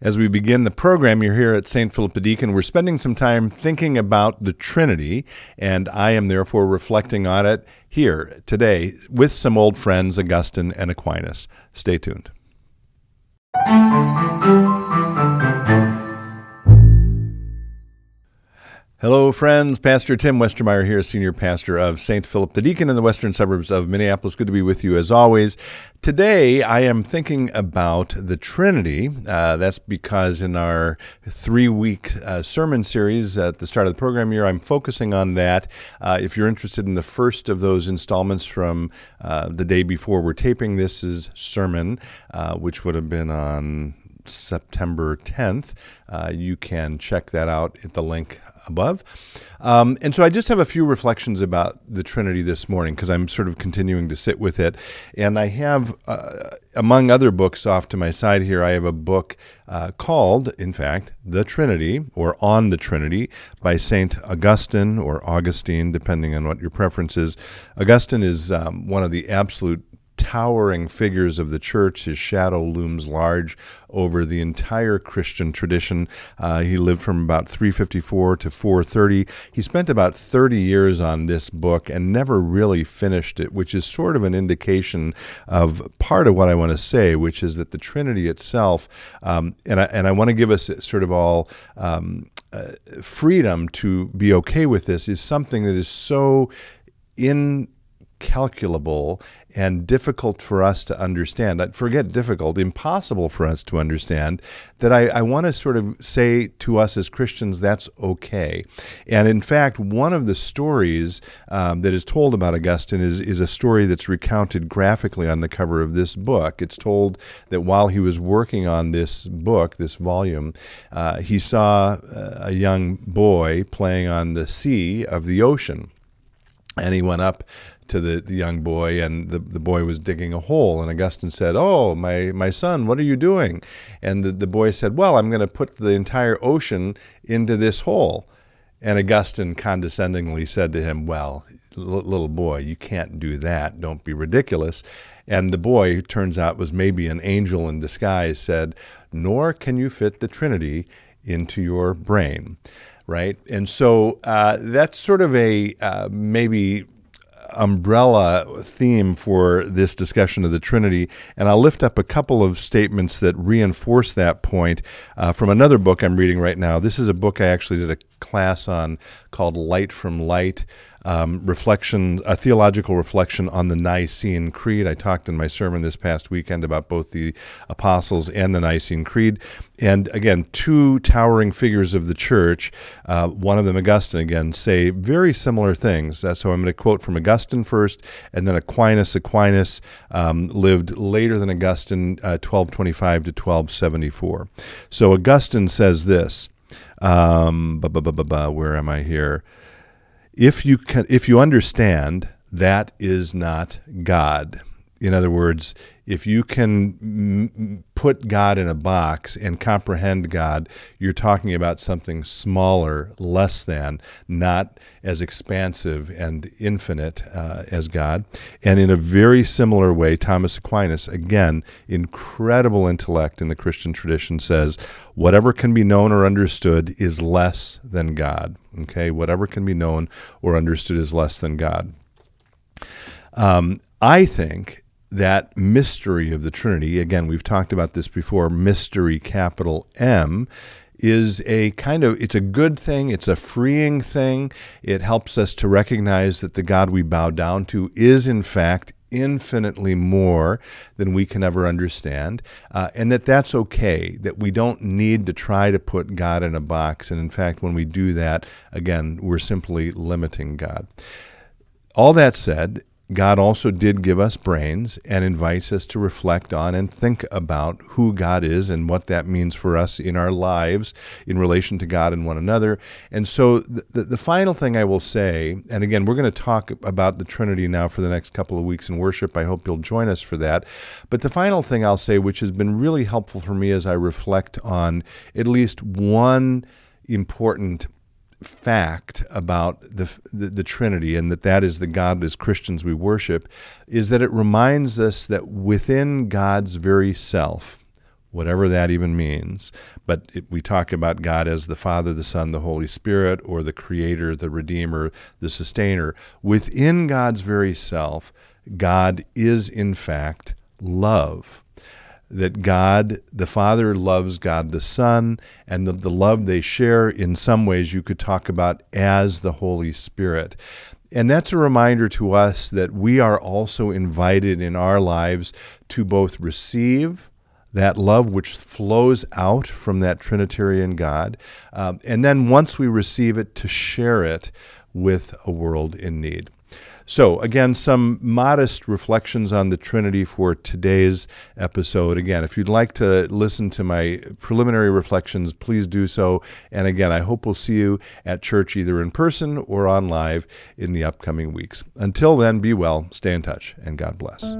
As we begin the program, you're here at St. Philip the Deacon. We're spending some time thinking about the Trinity, and I am therefore reflecting on it here today with some old friends, Augustine and Aquinas. Stay tuned. Hello, friends. Pastor Tim Westermeyer here, Senior Pastor of St. Philip the Deacon in the western suburbs of Minneapolis. Good to be with you as always. Today, I am thinking about the Trinity. Uh, that's because in our three week uh, sermon series at the start of the program year, I'm focusing on that. Uh, if you're interested in the first of those installments from uh, the day before we're taping this is sermon, uh, which would have been on September 10th. Uh, you can check that out at the link above. Um, and so I just have a few reflections about the Trinity this morning because I'm sort of continuing to sit with it. And I have, uh, among other books off to my side here, I have a book uh, called, in fact, The Trinity or On the Trinity by St. Augustine or Augustine, depending on what your preference is. Augustine is um, one of the absolute towering figures of the church. His shadow looms large over the entire Christian tradition. Uh, he lived from about 354 to 430. He spent about 30 years on this book and never really finished it, which is sort of an indication of part of what I want to say, which is that the Trinity itself, um, and I, and I want to give us sort of all. Um, uh, freedom to be okay with this is something that is so in incalculable and difficult for us to understand. Forget difficult, impossible for us to understand. That I, I want to sort of say to us as Christians, that's okay. And in fact, one of the stories um, that is told about Augustine is, is a story that's recounted graphically on the cover of this book. It's told that while he was working on this book, this volume, uh, he saw a young boy playing on the sea of the ocean. And he went up to the, the young boy, and the, the boy was digging a hole. And Augustine said, Oh, my, my son, what are you doing? And the, the boy said, Well, I'm going to put the entire ocean into this hole. And Augustine condescendingly said to him, Well, little boy, you can't do that. Don't be ridiculous. And the boy, who turns out was maybe an angel in disguise, said, Nor can you fit the Trinity into your brain right? And so uh, that's sort of a uh, maybe umbrella theme for this discussion of the Trinity, and I'll lift up a couple of statements that reinforce that point uh, from another book I'm reading right now. This is a book I actually did a class on called Light from Light um, reflection, a theological reflection on the Nicene Creed. I talked in my sermon this past weekend about both the apostles and the Nicene Creed. And again, two towering figures of the church, uh, one of them, Augustine, again, say very similar things. Uh, so I'm going to quote from Augustine first, and then Aquinas. Aquinas um, lived later than Augustine, uh, 1225 to 1274. So Augustine says this. Um, where am I here? If you can, if you understand that is not God. In other words, if you can m- put God in a box and comprehend God, you're talking about something smaller, less than, not as expansive and infinite uh, as God. And in a very similar way, Thomas Aquinas, again, incredible intellect in the Christian tradition, says, whatever can be known or understood is less than God. Okay, whatever can be known or understood is less than God. Um, I think that mystery of the Trinity, again, we've talked about this before, mystery capital M, is a kind of it's a good thing it's a freeing thing it helps us to recognize that the god we bow down to is in fact infinitely more than we can ever understand, uh, and that that's okay, that we don't need to try to put God in a box. And in fact, when we do that, again, we're simply limiting God. All that said, God also did give us brains and invites us to reflect on and think about who God is and what that means for us in our lives in relation to God and one another. And so, the, the final thing I will say, and again, we're going to talk about the Trinity now for the next couple of weeks in worship. I hope you'll join us for that. But the final thing I'll say, which has been really helpful for me as I reflect on at least one important fact about the, the, the Trinity and that that is the God as Christians we worship is that it reminds us that within God's very self, whatever that even means. But it, we talk about God as the Father, the Son, the Holy Spirit, or the Creator, the Redeemer, the Sustainer. Within God's very self, God is in fact love. That God the Father loves God the Son, and the, the love they share, in some ways, you could talk about as the Holy Spirit. And that's a reminder to us that we are also invited in our lives to both receive that love which flows out from that Trinitarian God, um, and then once we receive it, to share it with a world in need. So, again, some modest reflections on the Trinity for today's episode. Again, if you'd like to listen to my preliminary reflections, please do so. And again, I hope we'll see you at church either in person or on live in the upcoming weeks. Until then, be well, stay in touch, and God bless.